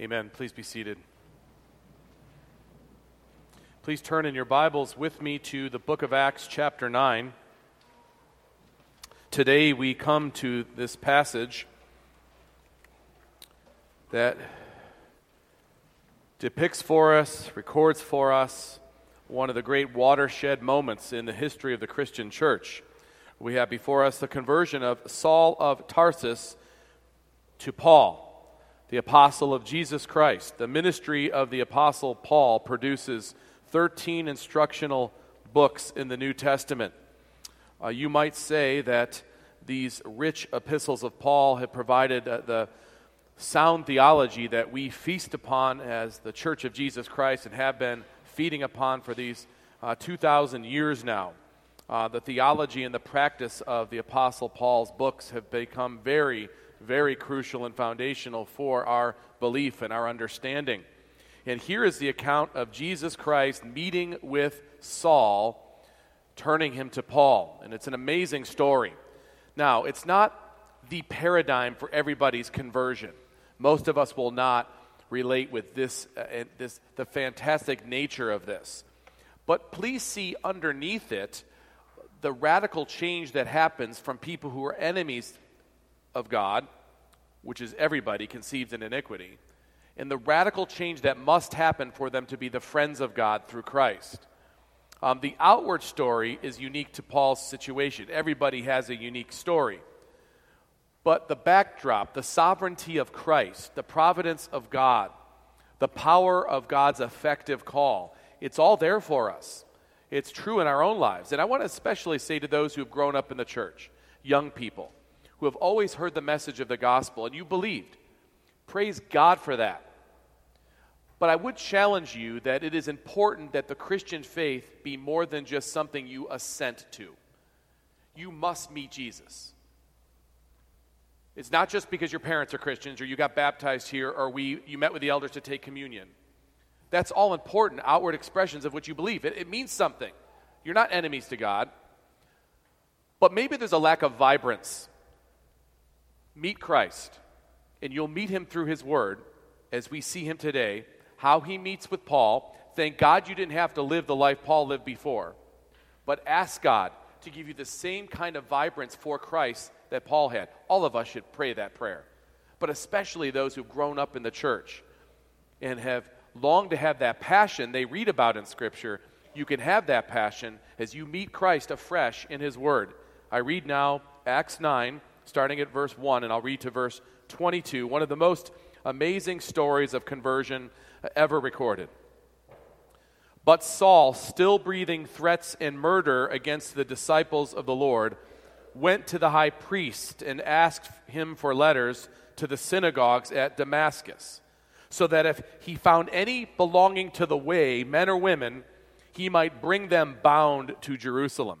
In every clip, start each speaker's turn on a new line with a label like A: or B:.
A: Amen. Please be seated. Please turn in your Bibles with me to the book of Acts, chapter 9. Today we come to this passage that depicts for us, records for us, one of the great watershed moments in the history of the Christian church. We have before us the conversion of Saul of Tarsus to Paul the apostle of Jesus Christ. The ministry of the apostle Paul produces 13 instructional books in the New Testament. Uh, you might say that these rich epistles of Paul have provided uh, the sound theology that we feast upon as the Church of Jesus Christ and have been feeding upon for these uh, 2,000 years now. Uh, the theology and the practice of the Apostle Paul's books have become very very crucial and foundational for our belief and our understanding. And here is the account of Jesus Christ meeting with Saul, turning him to Paul. And it's an amazing story. Now, it's not the paradigm for everybody's conversion. Most of us will not relate with this, uh, this the fantastic nature of this. But please see underneath it the radical change that happens from people who are enemies of God, which is everybody conceived in iniquity, and the radical change that must happen for them to be the friends of God through Christ. Um, the outward story is unique to Paul's situation. Everybody has a unique story. But the backdrop, the sovereignty of Christ, the providence of God, the power of God's effective call, it's all there for us. It's true in our own lives. And I want to especially say to those who have grown up in the church, young people, who have always heard the message of the gospel and you believed. Praise God for that. But I would challenge you that it is important that the Christian faith be more than just something you assent to. You must meet Jesus. It's not just because your parents are Christians or you got baptized here or we, you met with the elders to take communion. That's all important, outward expressions of what you believe. It, it means something. You're not enemies to God. But maybe there's a lack of vibrance meet Christ, and you'll meet him through his word as we see him today, how he meets with Paul. Thank God you didn't have to live the life Paul lived before, but ask God to give you the same kind of vibrance for Christ that Paul had. All of us should pray that prayer, but especially those who've grown up in the church and have longed to have that passion they read about in Scripture. You can have that passion as you meet Christ afresh in His Word. I read now Acts 9, starting at verse 1, and I'll read to verse 22, one of the most amazing stories of conversion ever recorded. But Saul, still breathing threats and murder against the disciples of the Lord, went to the high priest and asked him for letters to the synagogues at Damascus, so that if he found any belonging to the way, men or women, he might bring them bound to Jerusalem.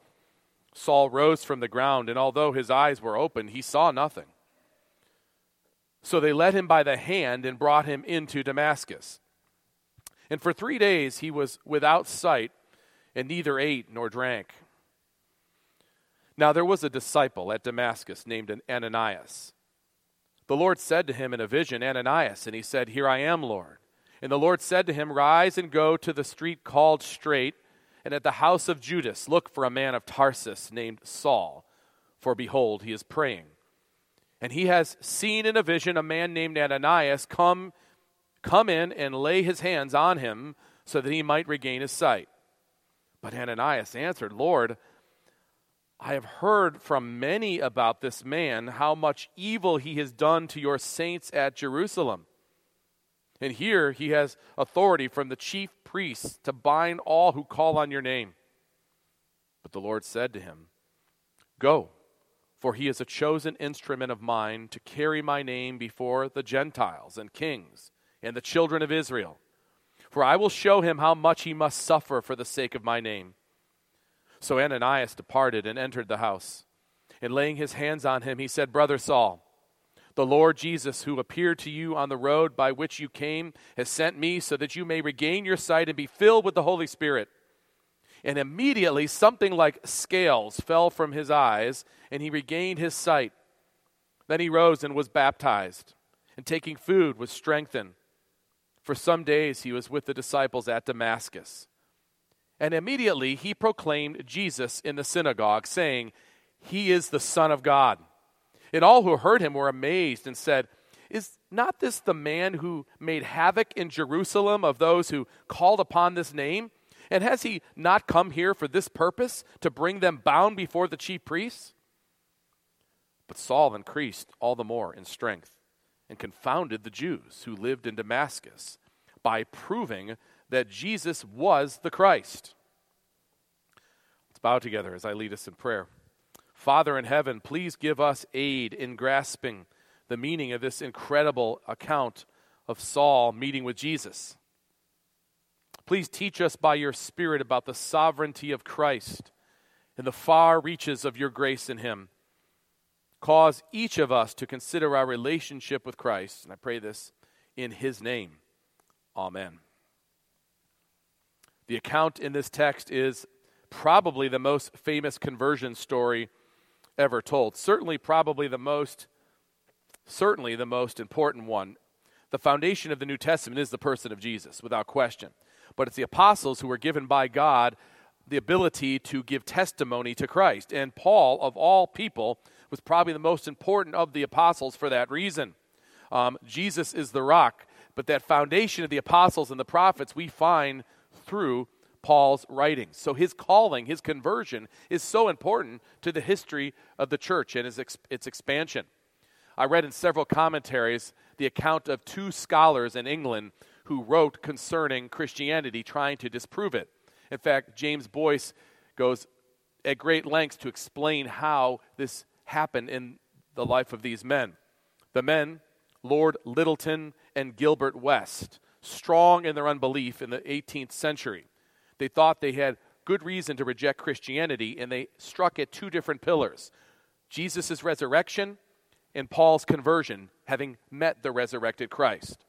A: Saul rose from the ground, and although his eyes were open, he saw nothing. So they led him by the hand and brought him into Damascus. And for three days he was without sight and neither ate nor drank. Now there was a disciple at Damascus named Ananias. The Lord said to him in a vision, Ananias, and he said, Here I am, Lord. And the Lord said to him, Rise and go to the street called Straight and at the house of Judas, look for a man of Tarsus named Saul, for behold, he is praying. And he has seen in a vision a man named Ananias come, come in and lay his hands on him so that he might regain his sight. But Ananias answered, Lord, I have heard from many about this man, how much evil he has done to your saints at Jerusalem. And here he has authority from the chief priests to bind all who call on your name. But the Lord said to him, Go, For he is a chosen instrument of mine to carry my name before the Gentiles and kings and the children of Israel. For I will show him how much he must suffer for the sake of my name. So Ananias departed and entered the house. And laying his hands on him, he said, Brother Saul, the Lord Jesus, who appeared to you on the road by which you came, has sent me so that you may regain your sight and be filled with the Holy Spirit. And immediately something like scales fell from his eyes, and he regained his sight. Then he rose and was baptized, and taking food was strengthened. For some days he was with the disciples at Damascus. And immediately he proclaimed Jesus in the synagogue, saying, He is the Son of God. And all who heard him were amazed and said, Is not this the man who made havoc in Jerusalem of those who called upon this name? And has he not come here for this purpose, to bring them bound before the chief priests? But Saul increased all the more in strength and confounded the Jews who lived in Damascus by proving that Jesus was the Christ. Let's bow together as I lead us in prayer. Father in heaven, please give us aid in grasping the meaning of this incredible account of Saul meeting with Jesus. Please teach us by your Spirit about the sovereignty of Christ and the far reaches of your grace in Him. Cause each of us to consider our relationship with Christ, and I pray this in His name. Amen. The account in this text is probably the most famous conversion story ever told. Certainly, probably the most, certainly the most important one. The foundation of the New Testament is the person of Jesus, without question but it's the apostles who were given by God the ability to give testimony to Christ. And Paul, of all people, was probably the most important of the apostles for that reason. Um, Jesus is the rock, but that foundation of the apostles and the prophets we find through Paul's writings. So his calling, his conversion, is so important to the history of the church and its, its expansion. I read in several commentaries the account of two scholars in England who wrote concerning Christianity, trying to disprove it. In fact, James Boice goes at great lengths to explain how this happened in the life of these men. The men, Lord Lyttelton and Gilbert West, strong in their unbelief in the 18th century. They thought they had good reason to reject Christianity, and they struck at two different pillars Jesus' resurrection and Paul's conversion, having met the resurrected Christ.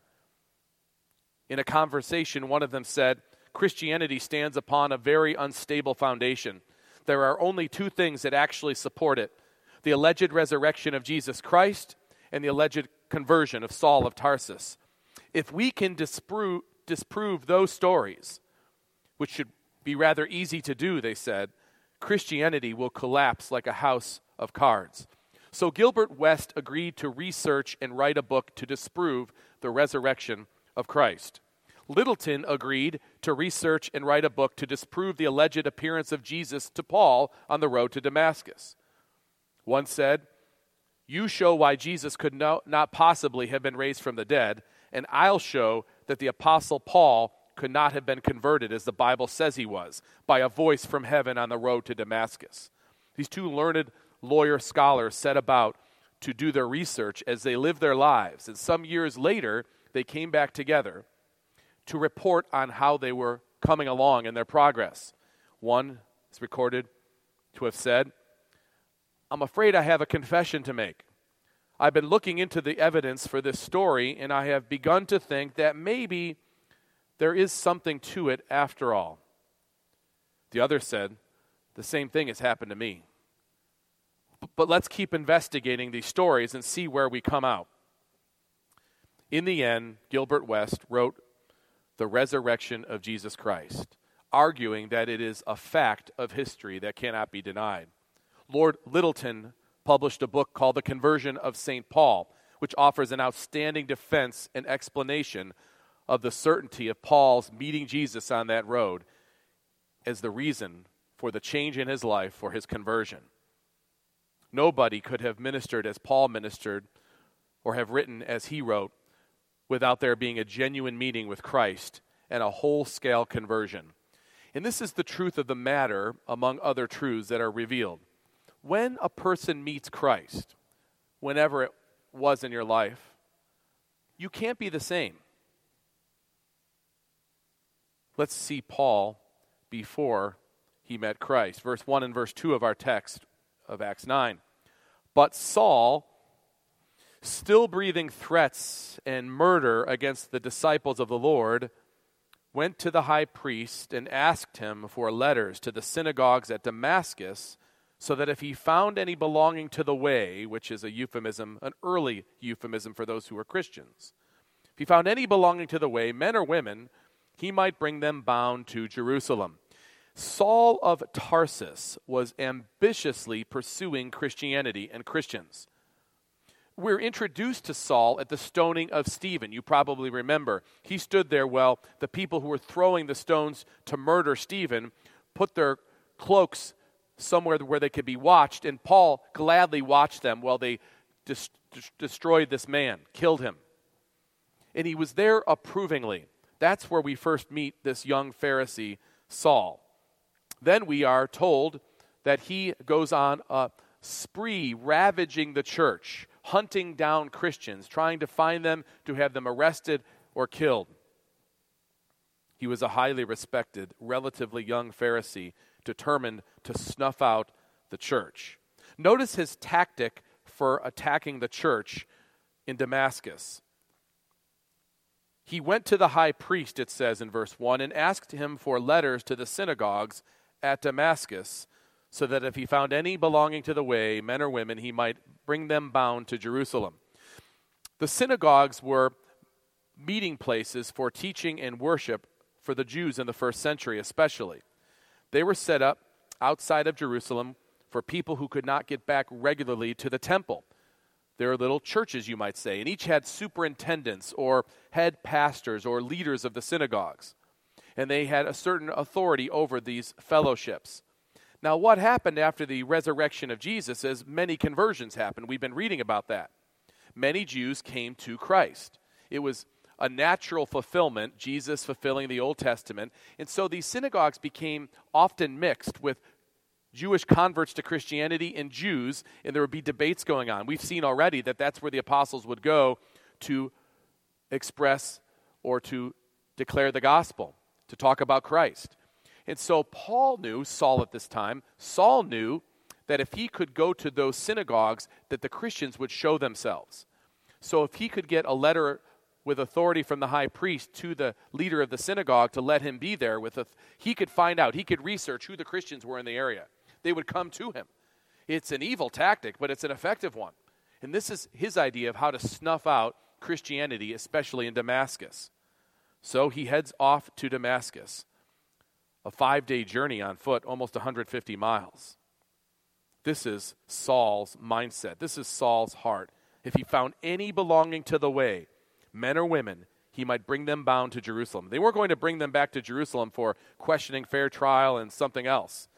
A: In a conversation, one of them said, Christianity stands upon a very unstable foundation. There are only two things that actually support it the alleged resurrection of Jesus Christ and the alleged conversion of Saul of Tarsus. If we can disprove, disprove those stories, which should be rather easy to do, they said, Christianity will collapse like a house of cards. So Gilbert West agreed to research and write a book to disprove the resurrection of Christ. Lyttelton agreed to research and write a book to disprove the alleged appearance of Jesus to Paul on the road to Damascus. One said, You show why Jesus could no, not possibly have been raised from the dead, and I'll show that the Apostle Paul could not have been converted as the Bible says he was by a voice from heaven on the road to Damascus. These two learned lawyer scholars set about to do their research as they lived their lives, and some years later, they came back together to report on how they were coming along in their progress. One is recorded to have said, I'm afraid I have a confession to make. I've been looking into the evidence for this story, and I have begun to think that maybe there is something to it after all. The other said, The same thing has happened to me. But let's keep investigating these stories and see where we come out. In the end, Gilbert West wrote The Resurrection of Jesus Christ, arguing that it is a fact of history that cannot be denied. Lord Lyttelton published a book called The Conversion of St. Paul, which offers an outstanding defense and explanation of the certainty of Paul's meeting Jesus on that road as the reason for the change in his life for his conversion. Nobody could have ministered as Paul ministered or have written as he wrote without there being a genuine meeting with Christ and a whole scale conversion. And this is the truth of the matter among other truths that are revealed. when a person meets Christ, whenever it was in your life, you can't be the same. Let's see Paul before he met Christ. Verse 1 and verse 2 of our text of Acts 9. But Saul, still breathing threats and murder against the disciples of the Lord, went to the high priest and asked him for letters to the synagogues at Damascus, so that if he found any belonging to the way, which is a euphemism, an early euphemism for those who were Christians, if he found any belonging to the way, men or women, he might bring them bound to Jerusalem. Saul of Tarsus was ambitiously pursuing Christianity and Christians. We're introduced to Saul at the stoning of Stephen. You probably remember. He stood there while the people who were throwing the stones to murder Stephen put their cloaks somewhere where they could be watched, and Paul gladly watched them while they dis- destroyed this man, killed him. And he was there approvingly. That's where we first meet this young Pharisee, Saul. Then we are told that he goes on a spree ravaging the church, hunting down Christians, trying to find them to have them arrested or killed. He was a highly respected, relatively young Pharisee, determined to snuff out the church. Notice his tactic for attacking the church in Damascus. He went to the high priest, it says in verse 1, and asked him for letters to the synagogues at Damascus, so that if he found any belonging to the way, men or women, he might bring them bound to Jerusalem. The synagogues were meeting places for teaching and worship for the Jews in the first century, especially. They were set up outside of Jerusalem for people who could not get back regularly to the temple. There are little churches, you might say, and each had superintendents or head pastors or leaders of the synagogues and they had a certain authority over these fellowships. Now, what happened after the resurrection of Jesus is many conversions happened. We've been reading about that. Many Jews came to Christ. It was a natural fulfillment, Jesus fulfilling the Old Testament. And so these synagogues became often mixed with Jewish converts to Christianity and Jews, and there would be debates going on. We've seen already that that's where the apostles would go to express or to declare the gospel to talk about Christ. And so Paul knew, Saul at this time, Saul knew that if he could go to those synagogues, that the Christians would show themselves. So if he could get a letter with authority from the high priest to the leader of the synagogue to let him be there with a, he could find out, he could research who the Christians were in the area. They would come to him. It's an evil tactic, but it's an effective one. And this is his idea of how to snuff out Christianity, especially in Damascus. So he heads off to Damascus, a five day journey on foot, almost 150 miles. This is Saul's mindset. This is Saul's heart. If he found any belonging to the way, men or women, he might bring them bound to Jerusalem. They weren't going to bring them back to Jerusalem for questioning, fair trial, and something else.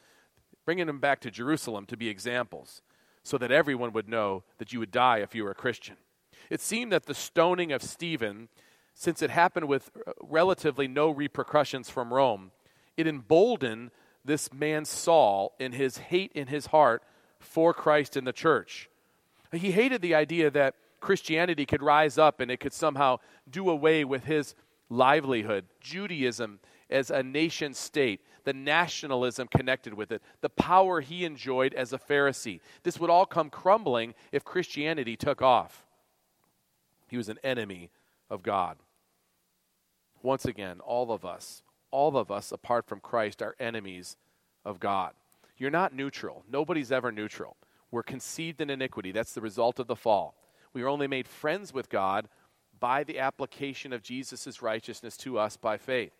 A: Bringing them back to Jerusalem to be examples so that everyone would know that you would die if you were a Christian. It seemed that the stoning of Stephen since it happened with uh, relatively no repercussions from Rome, it emboldened this man Saul in his hate in his heart for Christ and the church. He hated the idea that Christianity could rise up and it could somehow do away with his livelihood, Judaism as a nation state, the nationalism connected with it, the power he enjoyed as a Pharisee. This would all come crumbling if Christianity took off. He was an enemy of God. Once again, all of us, all of us apart from Christ, are enemies of God. You're not neutral. Nobody's ever neutral. We're conceived in iniquity. That's the result of the fall. We are only made friends with God by the application of Jesus' righteousness to us by faith.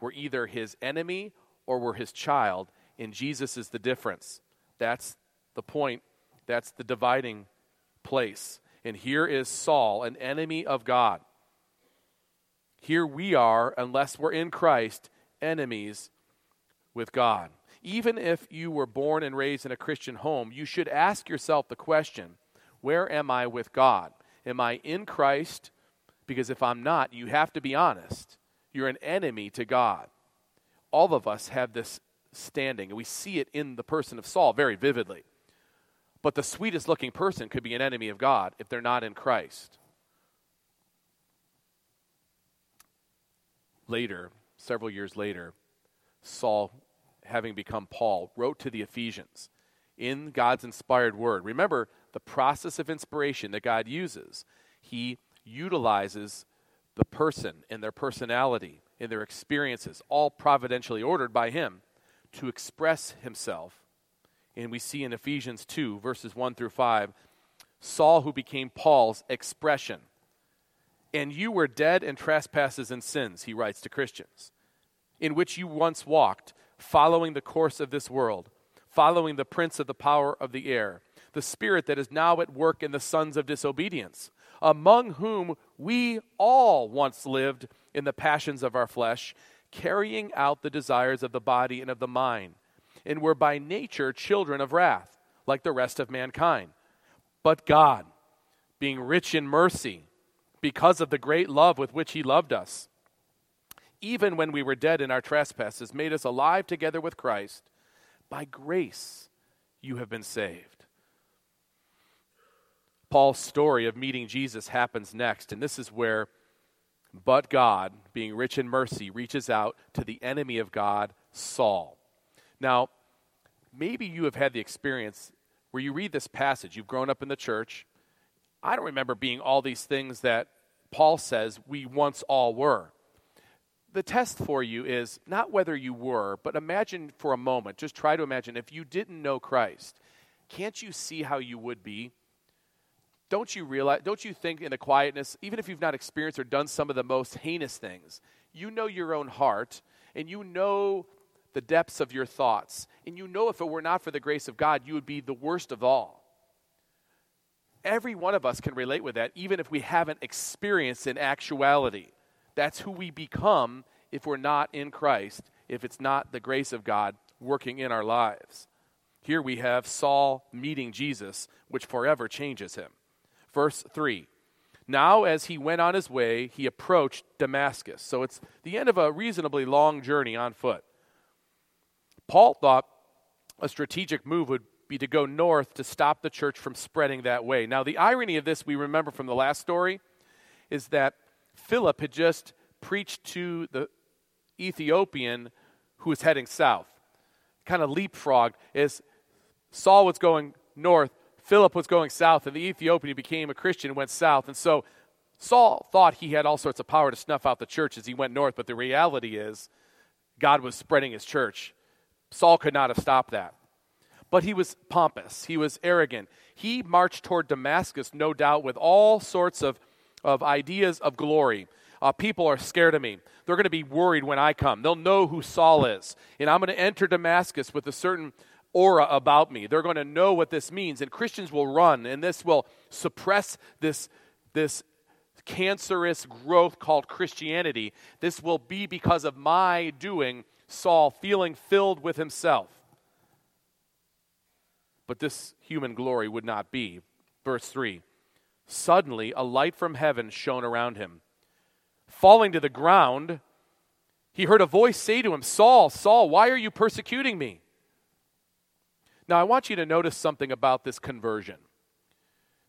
A: We're either his enemy or we're his child, and Jesus is the difference. That's the point. That's the dividing place. And here is Saul, an enemy of God. Here we are, unless we're in Christ, enemies with God. Even if you were born and raised in a Christian home, you should ask yourself the question where am I with God? Am I in Christ? Because if I'm not, you have to be honest. You're an enemy to God. All of us have this standing, and we see it in the person of Saul very vividly. But the sweetest looking person could be an enemy of God if they're not in Christ. Later, several years later, Saul, having become Paul, wrote to the Ephesians in God's inspired word. Remember the process of inspiration that God uses. He utilizes the person and their personality and their experiences, all providentially ordered by Him, to express Himself. And we see in Ephesians 2, verses 1 through 5, Saul, who became Paul's expression. And you were dead in trespasses and sins, he writes to Christians, in which you once walked, following the course of this world, following the prince of the power of the air, the spirit that is now at work in the sons of disobedience among whom we all once lived in the passions of our flesh, carrying out the desires of the body and of the mind, and were by nature children of wrath, like the rest of mankind. But God, being rich in mercy, because of the great love with which He loved us, even when we were dead in our trespasses, made us alive together with Christ. By grace you have been saved Paul's story of meeting Jesus happens next, and this is where, but God, being rich in mercy, reaches out to the enemy of God, Saul. Now, maybe you have had the experience where you read this passage, you've grown up in the church. I don't remember being all these things that Paul says we once all were. The test for you is not whether you were, but imagine for a moment, just try to imagine if you didn't know Christ, can't you see how you would be? Don't you realize, don't you think in the quietness, even if you've not experienced or done some of the most heinous things, you know your own heart and you know the depths of your thoughts. And you know if it were not for the grace of God, you would be the worst of all. Every one of us can relate with that, even if we haven't experienced in actuality. That's who we become if we're not in Christ, if it's not the grace of God working in our lives. Here we have Saul meeting Jesus, which forever changes him. Verse 3 Now, as he went on his way, he approached Damascus. So it's the end of a reasonably long journey on foot. Paul thought a strategic move would be to go north to stop the church from spreading that way. Now, the irony of this, we remember from the last story, is that Philip had just preached to the Ethiopian who was heading south. Kind of leapfrogged as Saul was going north, Philip was going south, and the Ethiopian became a Christian and went south. And so Saul thought he had all sorts of power to snuff out the church as he went north, but the reality is God was spreading his church. Saul could not have stopped that. But he was pompous, he was arrogant. He marched toward Damascus, no doubt, with all sorts of, of ideas of glory. Uh, people are scared of me. They're going to be worried when I come. They'll know who Saul is. And I'm going to enter Damascus with a certain aura about me. They're going to know what this means, and Christians will run, and this will suppress this, this cancerous growth called Christianity. This will be because of my doing, Saul feeling filled with himself. But this human glory would not be. Verse 3 Suddenly, a light from heaven shone around him. Falling to the ground, he heard a voice say to him, Saul, Saul, why are you persecuting me? Now, I want you to notice something about this conversion.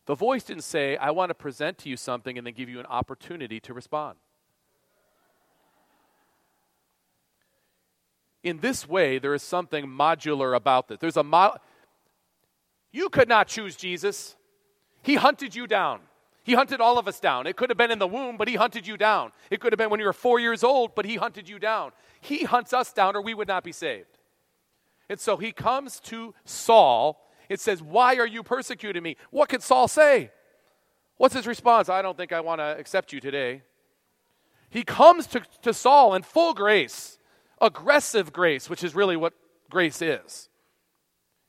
A: The voice didn't say, I want to present to you something and then give you an opportunity to respond. In this way, there is something modular about this. There's a mo- You could not choose Jesus. He hunted you down. He hunted all of us down. It could have been in the womb, but he hunted you down. It could have been when you were four years old, but he hunted you down. He hunts us down, or we would not be saved. And so he comes to Saul. It says, Why are you persecuting me? What could Saul say? What's his response? I don't think I want to accept you today. He comes to, to Saul in full grace, aggressive grace, which is really what grace is.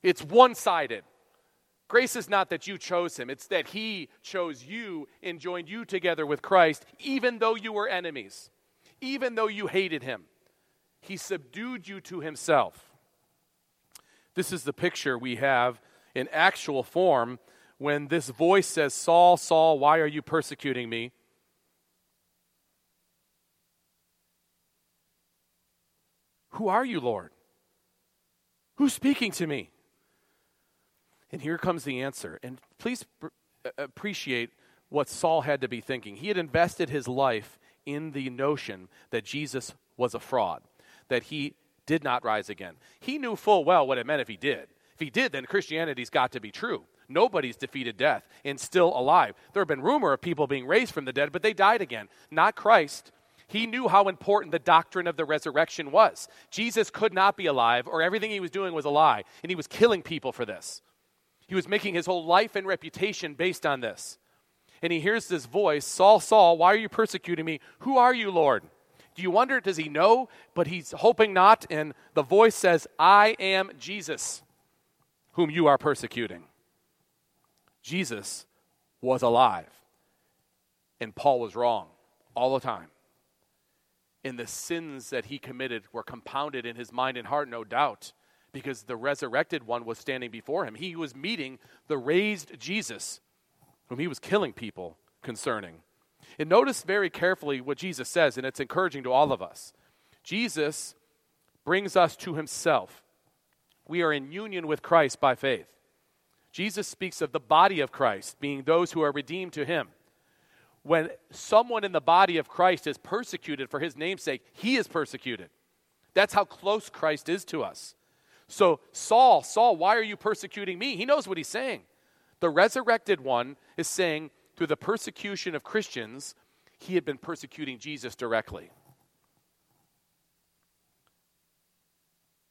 A: It's one sided. Grace is not that you chose him, it's that he chose you and joined you together with Christ, even though you were enemies, even though you hated him. He subdued you to himself. This is the picture we have in actual form when this voice says, Saul, Saul, why are you persecuting me? Who are you, Lord? Who's speaking to me? And here comes the answer. And please uh, appreciate what Saul had to be thinking. He had invested his life in the notion that Jesus was a fraud, that he did not rise again. He knew full well what it meant if he did. If he did, then Christianity's got to be true. Nobody's defeated death and still alive. There have been rumor of people being raised from the dead, but they died again. Not Christ. He knew how important the doctrine of the resurrection was. Jesus could not be alive, or everything he was doing was a lie, and he was killing people for this. He was making his whole life and reputation based on this. And he hears this voice Saul, Saul, why are you persecuting me? Who are you, Lord? Do you wonder, does he know? But he's hoping not. And the voice says, I am Jesus, whom you are persecuting. Jesus was alive. And Paul was wrong all the time. And the sins that he committed were compounded in his mind and heart, no doubt, because the resurrected one was standing before him. He was meeting the raised Jesus, whom he was killing people concerning. And notice very carefully what Jesus says, and it's encouraging to all of us. Jesus brings us to himself. We are in union with Christ by faith. Jesus speaks of the body of Christ being those who are redeemed to him. When someone in the body of Christ is persecuted for his namesake, he is persecuted. That's how close Christ is to us. So, Saul, Saul, why are you persecuting me? He knows what he's saying. The resurrected one is saying, through the persecution of Christians, he had been persecuting Jesus directly.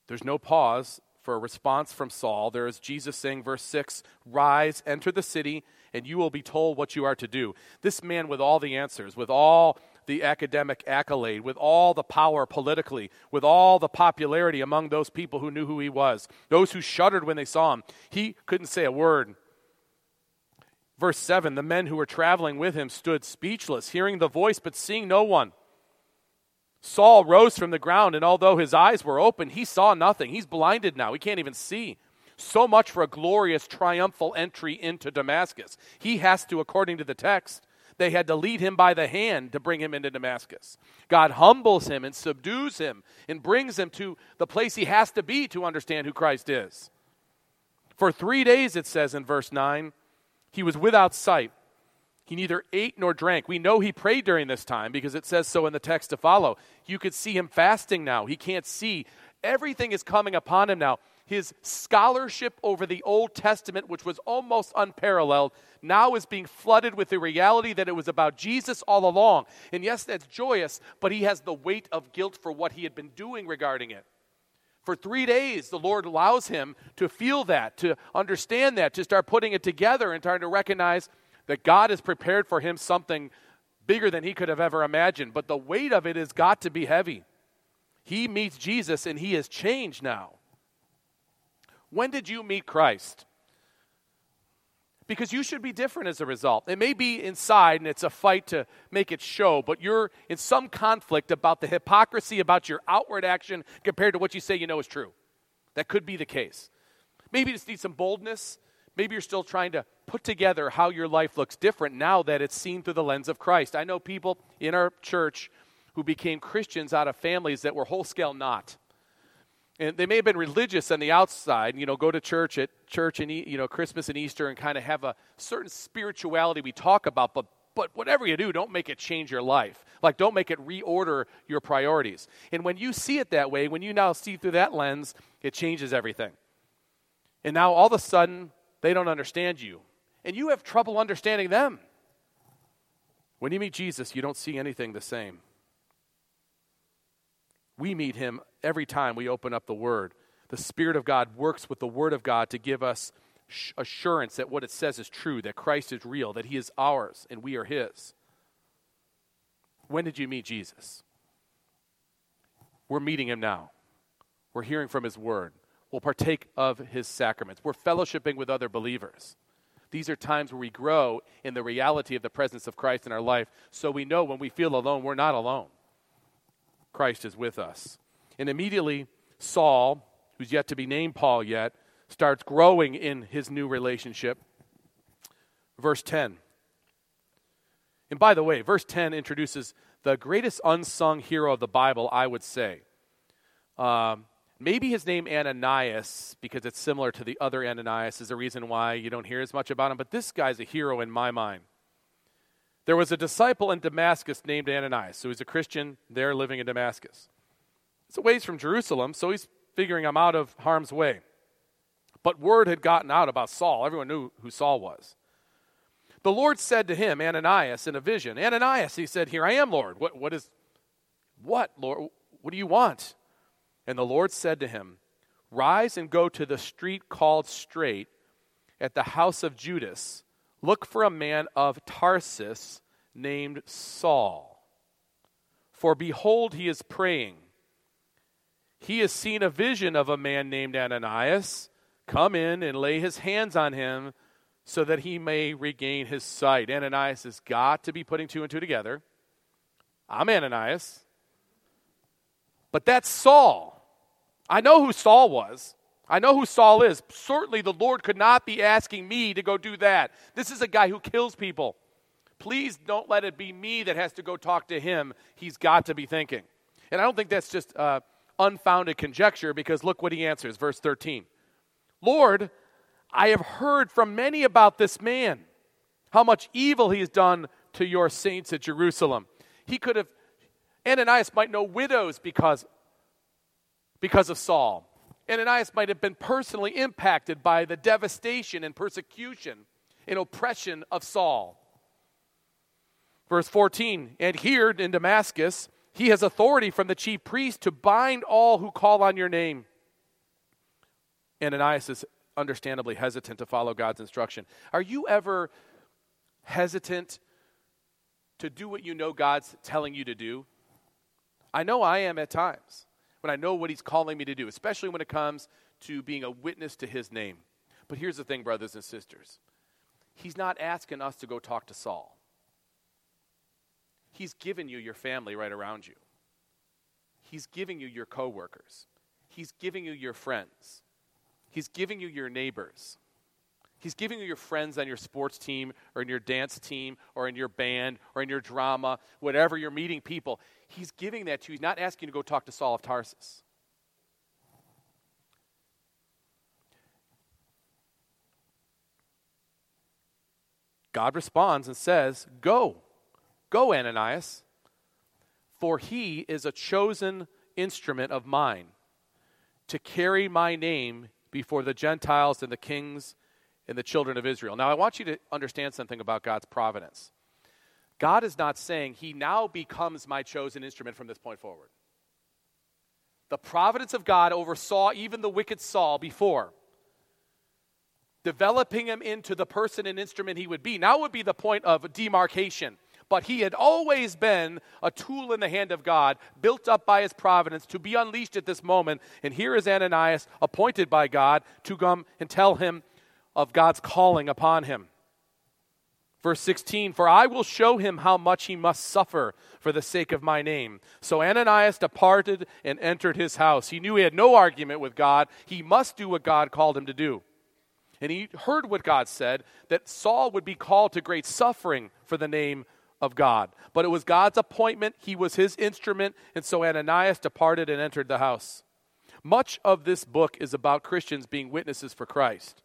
A: There's no pause for a response from Saul. There is Jesus saying, verse 6 Rise, enter the city, and you will be told what you are to do. This man, with all the answers, with all the academic accolade, with all the power politically, with all the popularity among those people who knew who he was, those who shuddered when they saw him, he couldn't say a word. Verse 7 The men who were traveling with him stood speechless, hearing the voice but seeing no one. Saul rose from the ground, and although his eyes were open, he saw nothing. He's blinded now, he can't even see. So much for a glorious, triumphal entry into Damascus. He has to, according to the text, they had to lead him by the hand to bring him into Damascus. God humbles him and subdues him and brings him to the place he has to be to understand who Christ is. For three days, it says in verse 9, he was without sight. He neither ate nor drank. We know he prayed during this time because it says so in the text to follow. You could see him fasting now. He can't see. Everything is coming upon him now. His scholarship over the Old Testament, which was almost unparalleled, now is being flooded with the reality that it was about Jesus all along. And yes, that's joyous, but he has the weight of guilt for what he had been doing regarding it. For three days, the Lord allows him to feel that, to understand that, to start putting it together and trying to recognize that God has prepared for him something bigger than he could have ever imagined. But the weight of it has got to be heavy. He meets Jesus and he has changed now. When did you meet Christ? Because you should be different as a result. It may be inside and it's a fight to make it show, but you're in some conflict about the hypocrisy about your outward action compared to what you say you know is true. That could be the case. Maybe you just need some boldness. Maybe you're still trying to put together how your life looks different now that it's seen through the lens of Christ. I know people in our church who became Christians out of families that were whole scale not. And they may have been religious on the outside, you know, go to church at church and you know Christmas and Easter and kind of have a certain spirituality we talk about, but but whatever you do, don't make it change your life. Like don't make it reorder your priorities. And when you see it that way, when you now see through that lens, it changes everything. And now all of a sudden, they don't understand you and you have trouble understanding them. When you meet Jesus, you don't see anything the same. We meet him every time we open up the Word. The Spirit of God works with the Word of God to give us assurance that what it says is true, that Christ is real, that he is ours and we are his. When did you meet Jesus? We're meeting him now. We're hearing from his word. We'll partake of his sacraments. We're fellowshipping with other believers. These are times where we grow in the reality of the presence of Christ in our life so we know when we feel alone, we're not alone. Christ is with us. And immediately, Saul, who's yet to be named Paul yet, starts growing in his new relationship. Verse 10. And by the way, verse 10 introduces the greatest unsung hero of the Bible, I would say. Um, maybe his name Ananias, because it's similar to the other Ananias, is the reason why you don't hear as much about him, but this guy's a hero in my mind. There was a disciple in Damascus named Ananias. So he's a Christian there living in Damascus. It's a ways from Jerusalem, so he's figuring I'm out of harm's way. But word had gotten out about Saul. Everyone knew who Saul was. The Lord said to him, Ananias, in a vision, Ananias, he said, Here I am, Lord. What, what is, what, Lord? What do you want? And the Lord said to him, Rise and go to the street called Straight at the house of Judas Look for a man of Tarsus named Saul. For behold, he is praying. He has seen a vision of a man named Ananias come in and lay his hands on him so that he may regain his sight. Ananias has got to be putting two and two together. I'm Ananias. But that's Saul. I know who Saul was. I know who Saul is. Certainly, the Lord could not be asking me to go do that. This is a guy who kills people. Please don't let it be me that has to go talk to him. He's got to be thinking. And I don't think that's just uh, unfounded conjecture because look what he answers, verse 13. Lord, I have heard from many about this man, how much evil he has done to your saints at Jerusalem. He could have, Ananias might know widows because, because of Saul. Ananias might have been personally impacted by the devastation and persecution and oppression of Saul. Verse 14, and here in Damascus, he has authority from the chief priest to bind all who call on your name. Ananias is understandably hesitant to follow God's instruction. Are you ever hesitant to do what you know God's telling you to do? I know I am at times when I know what He's calling me to do, especially when it comes to being a witness to His name. But here's the thing, brothers and sisters. He's not asking us to go talk to Saul, He's given you your family right around you, He's giving you your coworkers, He's giving you your friends, He's giving you your neighbors. He's giving you your friends on your sports team or in your dance team or in your band or in your drama, whatever you're meeting people. He's giving that to you. He's not asking you to go talk to Saul of Tarsus. God responds and says, Go, go, Ananias, for he is a chosen instrument of mine to carry my name before the Gentiles and the kings and the children of Israel. Now, I want you to understand something about God's providence. God is not saying he now becomes my chosen instrument from this point forward. The providence of God oversaw even the wicked Saul before, developing him into the person and instrument he would be. Now would be the point of demarcation. But he had always been a tool in the hand of God, built up by his providence to be unleashed at this moment. And here is Ananias, appointed by God to come and tell him of God's calling upon him. Verse 16, for I will show him how much he must suffer for the sake of my name. So Ananias departed and entered his house. He knew he had no argument with God. He must do what God called him to do. And he heard what God said that Saul would be called to great suffering for the name of God. But it was God's appointment, he was his instrument, and so Ananias departed and entered the house. Much of this book is about Christians being witnesses for Christ.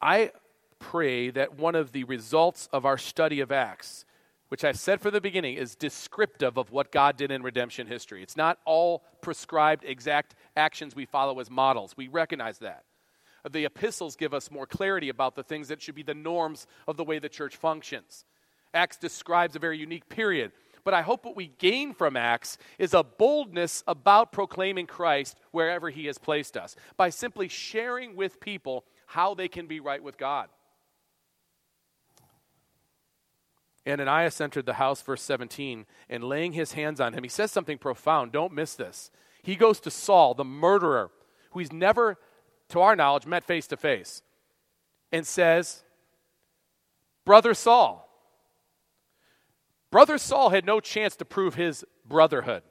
A: I pray that one of the results of our study of Acts, which I said from the beginning, is descriptive of what God did in redemption history. It's not all prescribed exact actions we follow as models. We recognize that. The epistles give us more clarity about the things that should be the norms of the way the church functions. Acts describes a very unique period. But I hope what we gain from Acts is a boldness about proclaiming Christ wherever He has placed us by simply sharing with people how they can be right with God. Ananias entered the house, verse 17, and laying his hands on him, he says something profound. Don't miss this. He goes to Saul, the murderer, who he's never, to our knowledge, met face to face, and says, Brother Saul. Brother Saul had no chance to prove his brotherhood.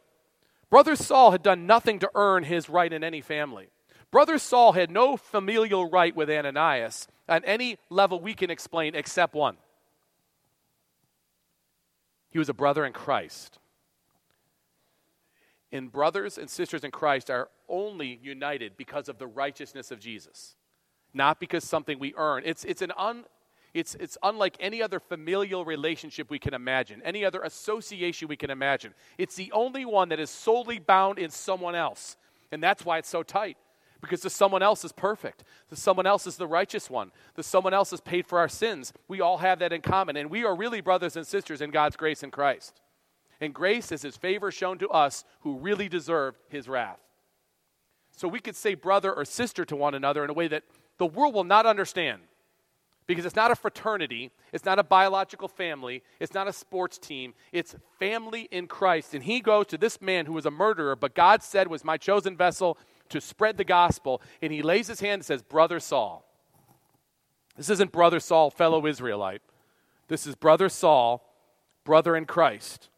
A: Brother Saul had done nothing to earn his right in any family. Brother Saul had no familial right with Ananias on any level we can explain except one he was a brother in Christ. And brothers and sisters in Christ are only united because of the righteousness of Jesus, not because something we earn. It's, it's, an un, it's, it's unlike any other familial relationship we can imagine, any other association we can imagine. It's the only one that is solely bound in someone else. And that's why it's so tight because the someone else is perfect. The someone else is the righteous one. The someone else has paid for our sins. We all have that in common. And we are really brothers and sisters in God's grace in Christ. And grace is his favor shown to us who really deserve his wrath. So we could say brother or sister to one another in a way that the world will not understand. Because it's not a fraternity, it's not a biological family, it's not a sports team, it's family in Christ. And he goes to this man who was a murderer, but God said was my chosen vessel to spread the gospel, and he lays his hand and says, Brother Saul. This isn't Brother Saul, fellow Israelite. This is Brother Saul, brother in Christ.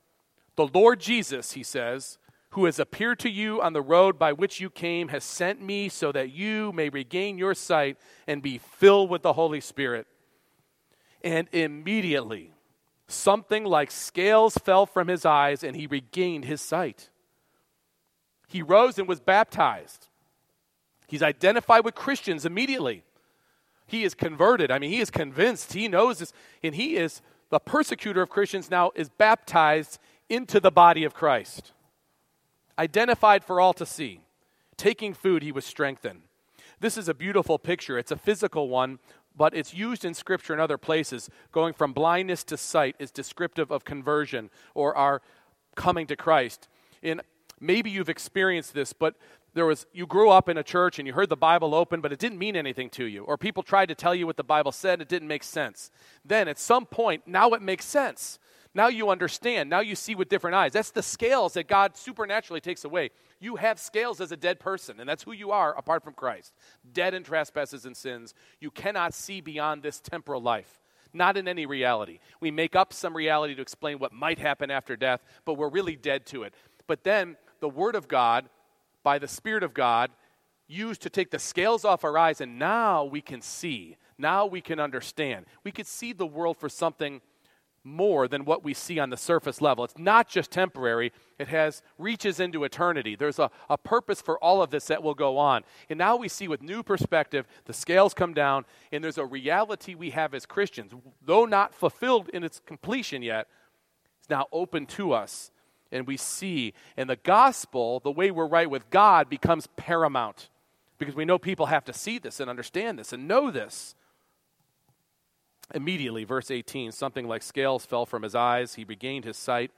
A: The Lord Jesus, he says, who has appeared to you on the road by which you came, has sent me so that you may regain your sight and be filled with the Holy Spirit. And immediately, something like scales fell from his eyes, and he regained his sight. He rose and was baptized. He's identified with Christians immediately. He is converted. I mean, he is convinced. He knows this. And he is the persecutor of Christians now, is baptized into the body of Christ. Identified for all to see. Taking food, he was strengthened. This is a beautiful picture. It's a physical one, but it's used in Scripture in other places. Going from blindness to sight is descriptive of conversion or our coming to Christ. In maybe you've experienced this, but there was you grew up in a church and you heard the Bible open, but it didn't mean anything to you, or people tried to tell you what the Bible said, it didn't make sense. Then at some point, now it makes sense. Now you understand. Now you see with different eyes. That's the scales that God supernaturally takes away. You have scales as a dead person, and that's who you are apart from Christ. Dead in trespasses and sins. You cannot see beyond this temporal life. Not in any reality. We make up some reality to explain what might happen after death, but we're really dead to it. But then the Word of God, by the Spirit of God, used to take the scales off our eyes, and now we can see. Now we can understand. We could see the world for something more than what we see on the surface level. It's not just temporary, it has reaches into eternity. There's a, a purpose for all of this that will go on. And now we see with new perspective, the scales come down, and there's a reality we have as Christians, though not fulfilled in its completion yet, it's now open to us. And we see, and the gospel, the way we're right with God, becomes paramount. Because we know people have to see this and understand this and know this. Immediately, verse 18, something like scales fell from his eyes. He regained his sight.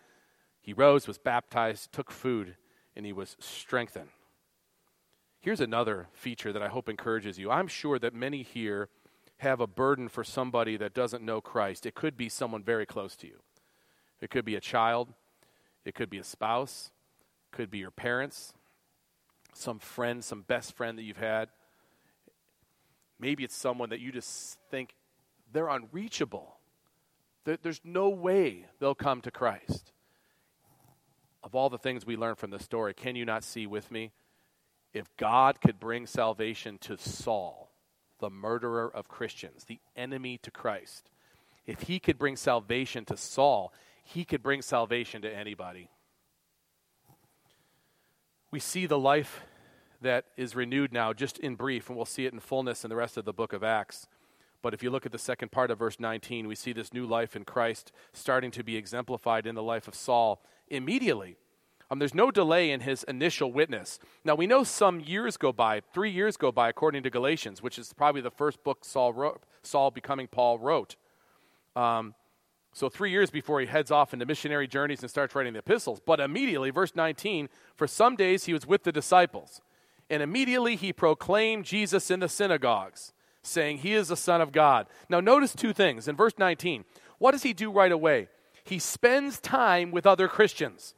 A: He rose, was baptized, took food, and he was strengthened. Here's another feature that I hope encourages you. I'm sure that many here have a burden for somebody that doesn't know Christ. It could be someone very close to you, it could be a child, it could be a spouse, could be your parents, some friend, some best friend that you've had. Maybe it's someone that you just think they're unreachable. There's no way they'll come to Christ. Of all the things we learn from the story, can you not see with me? If God could bring salvation to Saul, the murderer of Christians, the enemy to Christ, if he could bring salvation to Saul, he could bring salvation to anybody. We see the life that is renewed now, just in brief, and we'll see it in fullness in the rest of the book of Acts. But if you look at the second part of verse 19, we see this new life in Christ starting to be exemplified in the life of Saul immediately. Um, there's no delay in his initial witness. Now, we know some years go by, three years go by, according to Galatians, which is probably the first book Saul, wrote, Saul becoming Paul wrote. Um, so, three years before he heads off into missionary journeys and starts writing the epistles. But immediately, verse 19, for some days he was with the disciples, and immediately he proclaimed Jesus in the synagogues saying he is the Son of God. Now, notice two things. In verse 19, what does he do right away? He spends time with other Christians,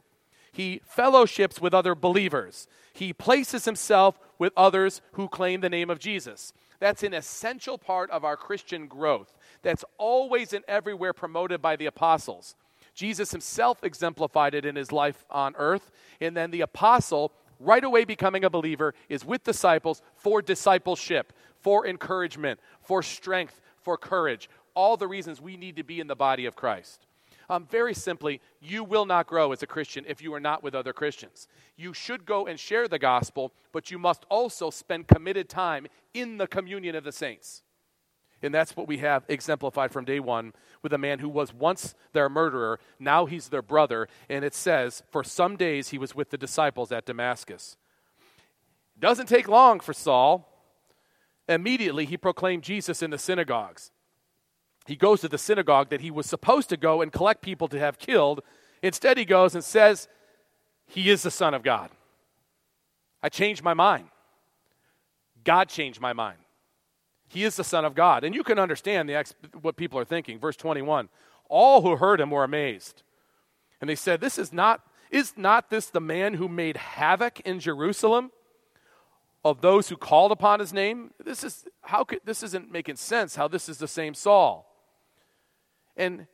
A: he fellowships with other believers, he places himself with others who claim the name of Jesus. That's an essential part of our Christian growth. That's always and everywhere promoted by the apostles. Jesus himself exemplified it in his life on earth, and then the apostle right away becoming a believer is with disciples for discipleship, for encouragement, for strength, for courage. All the reasons we need to be in the body of Christ. Um, very simply, you will not grow as a Christian if you are not with other Christians. You should go and share the gospel, but you must also spend committed time in the communion of the saints. And that's what we have exemplified from day one with a man who was once their murderer, now he's their brother. And it says, for some days he was with the disciples at Damascus. Doesn't take long for Saul. Immediately he proclaimed Jesus in the synagogues. He goes to the synagogue that he was supposed to go and collect people to have killed. Instead, he goes and says, He is the Son of God. I changed my mind. God changed my mind. He is the Son of God. And you can understand the ex- what people are thinking. Verse 21 All who heard him were amazed. And they said, This is not, is not this the man who made havoc in Jerusalem of those who called upon his name? This is how could this isn't making sense how this is the same Saul. And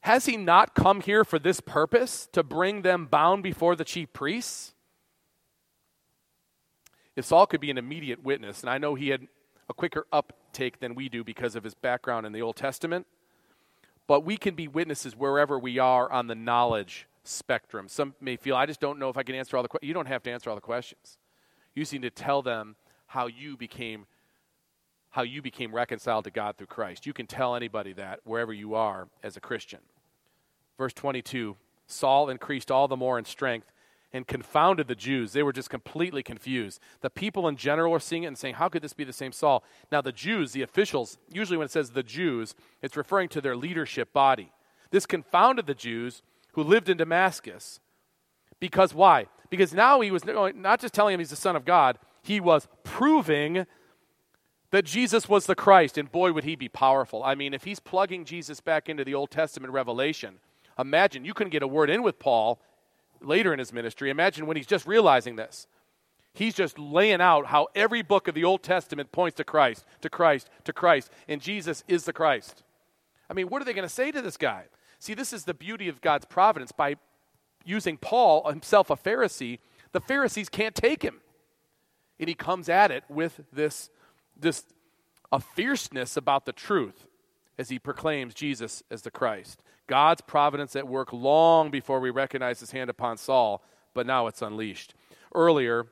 A: has he not come here for this purpose to bring them bound before the chief priests? If Saul could be an immediate witness, and I know he had a quicker uptake than we do because of his background in the Old Testament, but we can be witnesses wherever we are on the knowledge spectrum. Some may feel, I just don't know if I can answer all the questions. You don't have to answer all the questions. You need to tell them how you became how you became reconciled to God through Christ. You can tell anybody that wherever you are as a Christian. Verse 22 Saul increased all the more in strength and confounded the Jews. They were just completely confused. The people in general were seeing it and saying, How could this be the same Saul? Now, the Jews, the officials, usually when it says the Jews, it's referring to their leadership body. This confounded the Jews who lived in Damascus. Because why? Because now he was not just telling him he's the Son of God, he was proving that Jesus was the Christ, and boy, would he be powerful. I mean, if he's plugging Jesus back into the Old Testament revelation, imagine you couldn't get a word in with Paul later in his ministry. Imagine when he's just realizing this. He's just laying out how every book of the Old Testament points to Christ, to Christ, to Christ, and Jesus is the Christ. I mean, what are they going to say to this guy? See, this is the beauty of God's providence. By using Paul, himself a Pharisee, the Pharisees can't take him. And he comes at it with this this a fierceness about the truth as he proclaims Jesus as the Christ. God's providence at work long before we recognize his hand upon Saul, but now it's unleashed. Earlier,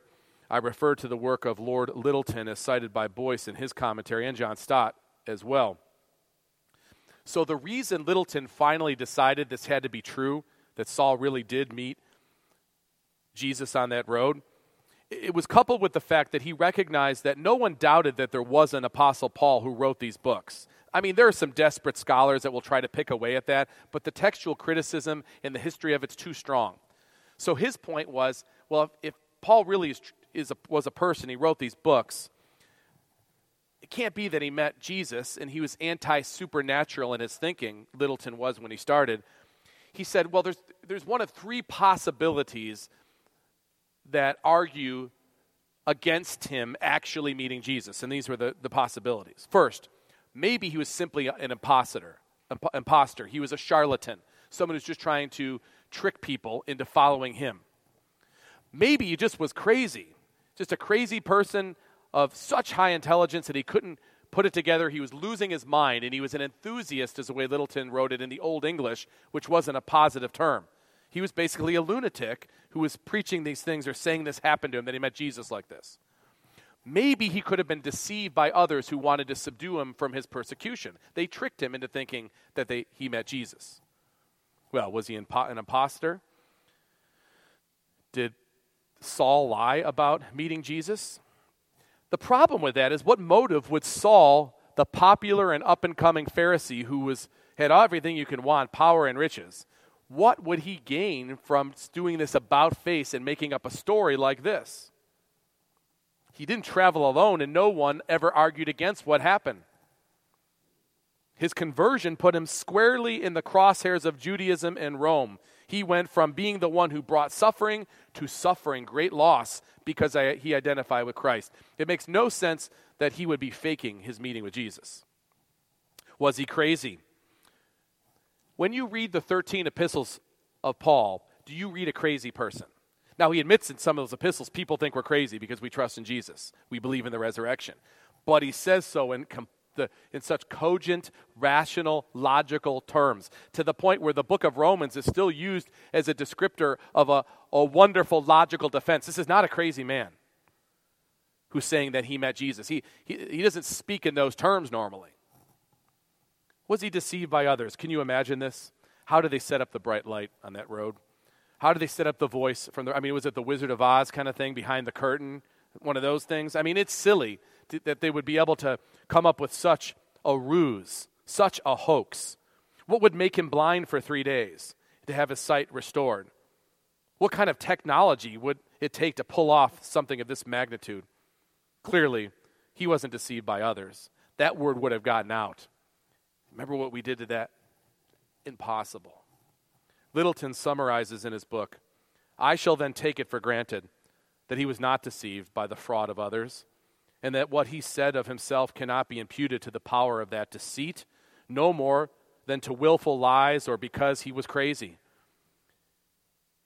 A: I referred to the work of Lord Lyttelton as cited by Boice in his commentary and John Stott as well. So, the reason Lyttelton finally decided this had to be true, that Saul really did meet Jesus on that road, it was coupled with the fact that he recognized that no one doubted that there was an Apostle Paul who wrote these books. I mean, there are some desperate scholars that will try to pick away at that, but the textual criticism and the history of it's too strong. So his point was well, if, if Paul really is, is a, was a person, he wrote these books, it can't be that he met Jesus and he was anti supernatural in his thinking, Lyttelton was when he started. He said, well, there's, there's one of three possibilities that argue against him actually meeting Jesus. And these were the, the possibilities. First, maybe he was simply an impostor, imposter. He was a charlatan, someone who's just trying to trick people into following him. Maybe he just was crazy, just a crazy person of such high intelligence that he couldn't put it together. He was losing his mind, and he was an enthusiast, as the way Lyttelton wrote it in the Old English, which wasn't a positive term. He was basically a lunatic who was preaching these things or saying this happened to him, that he met Jesus like this. Maybe he could have been deceived by others who wanted to subdue him from his persecution. They tricked him into thinking that they, he met Jesus. Well, was he an impostor? Did Saul lie about meeting Jesus? The problem with that is what motive would Saul, the popular and up and coming Pharisee who was, had everything you can want, power and riches, what would he gain from doing this about face and making up a story like this? He didn't travel alone, and no one ever argued against what happened. His conversion put him squarely in the crosshairs of Judaism and Rome. He went from being the one who brought suffering to suffering great loss because he identified with Christ. It makes no sense that he would be faking his meeting with Jesus. Was he crazy? When you read the 13 epistles of Paul, do you read a crazy person? Now, he admits in some of those epistles, people think we're crazy because we trust in Jesus. We believe in the resurrection. But he says so in com- the, in such cogent, rational, logical terms, to the point where the book of Romans is still used as a descriptor of a, a wonderful logical defense. This is not a crazy man who's saying that he met Jesus. He, he, he doesn't speak in those terms normally. Was he deceived by others? Can you imagine this? How did they set up the bright light on that road? How did they set up the voice from the? I mean, was it the Wizard of Oz kind of thing behind the curtain? One of those things? I mean, it's silly to, that they would be able to come up with such a ruse, such a hoax. What would make him blind for three days to have his sight restored? What kind of technology would it take to pull off something of this magnitude? Clearly, he wasn't deceived by others. That word would have gotten out. Remember what we did to that? Impossible. Lyttelton summarizes in his book I shall then take it for granted that he was not deceived by the fraud of others, and that what he said of himself cannot be imputed to the power of that deceit, no more than to willful lies or because he was crazy.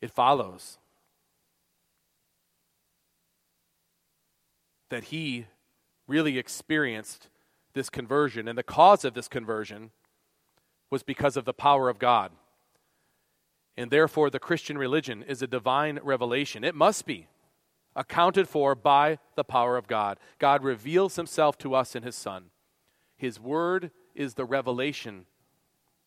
A: It follows that he really experienced this conversion, and the cause of this conversion was because of the power of God. And therefore, the Christian religion is a divine revelation. It must be accounted for by the power of God. God reveals himself to us in his Son. His word is the revelation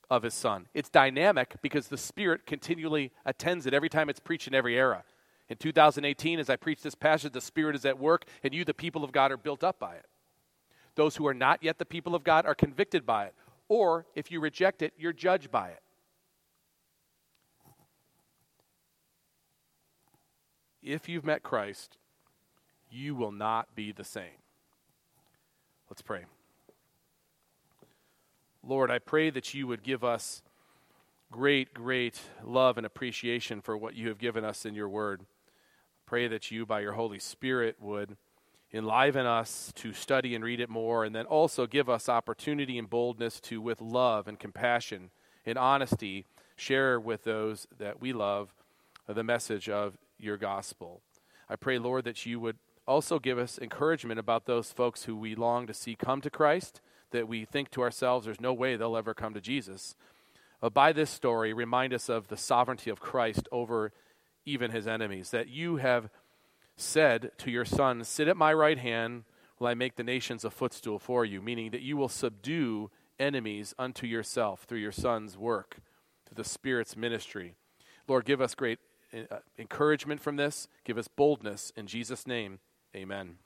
A: of his Son. It's dynamic because the Spirit continually attends it every time it's preached in every era. In 2018, as I preach this passage, the Spirit is at work, and you, the people of God, are built up by it. Those who are not yet the people of God are convicted by it. Or, if you reject it, you're judged by it. If you've met Christ, you will not be the same. Let's pray. Lord, I pray that you would give us great, great love and appreciation for what you have given us in your word. Pray that you, by your Holy Spirit, would enliven us to study and read it more, and then also give us opportunity and boldness to, with love and compassion and honesty, share with those that we love the message of your gospel. I pray, Lord, that you would also give us encouragement about those folks who we long to see come to Christ, that we think to ourselves, there's no way they'll ever come to Jesus. Uh, by this story, remind us of the sovereignty of Christ over even his enemies, that you have said to your son, Sit at my right hand while I make the nations a footstool for you, meaning that you will subdue enemies unto yourself through your son's work, through the Spirit's ministry. Lord, give us great Uh, encouragement from this. Give us boldness. In Jesus' name, amen.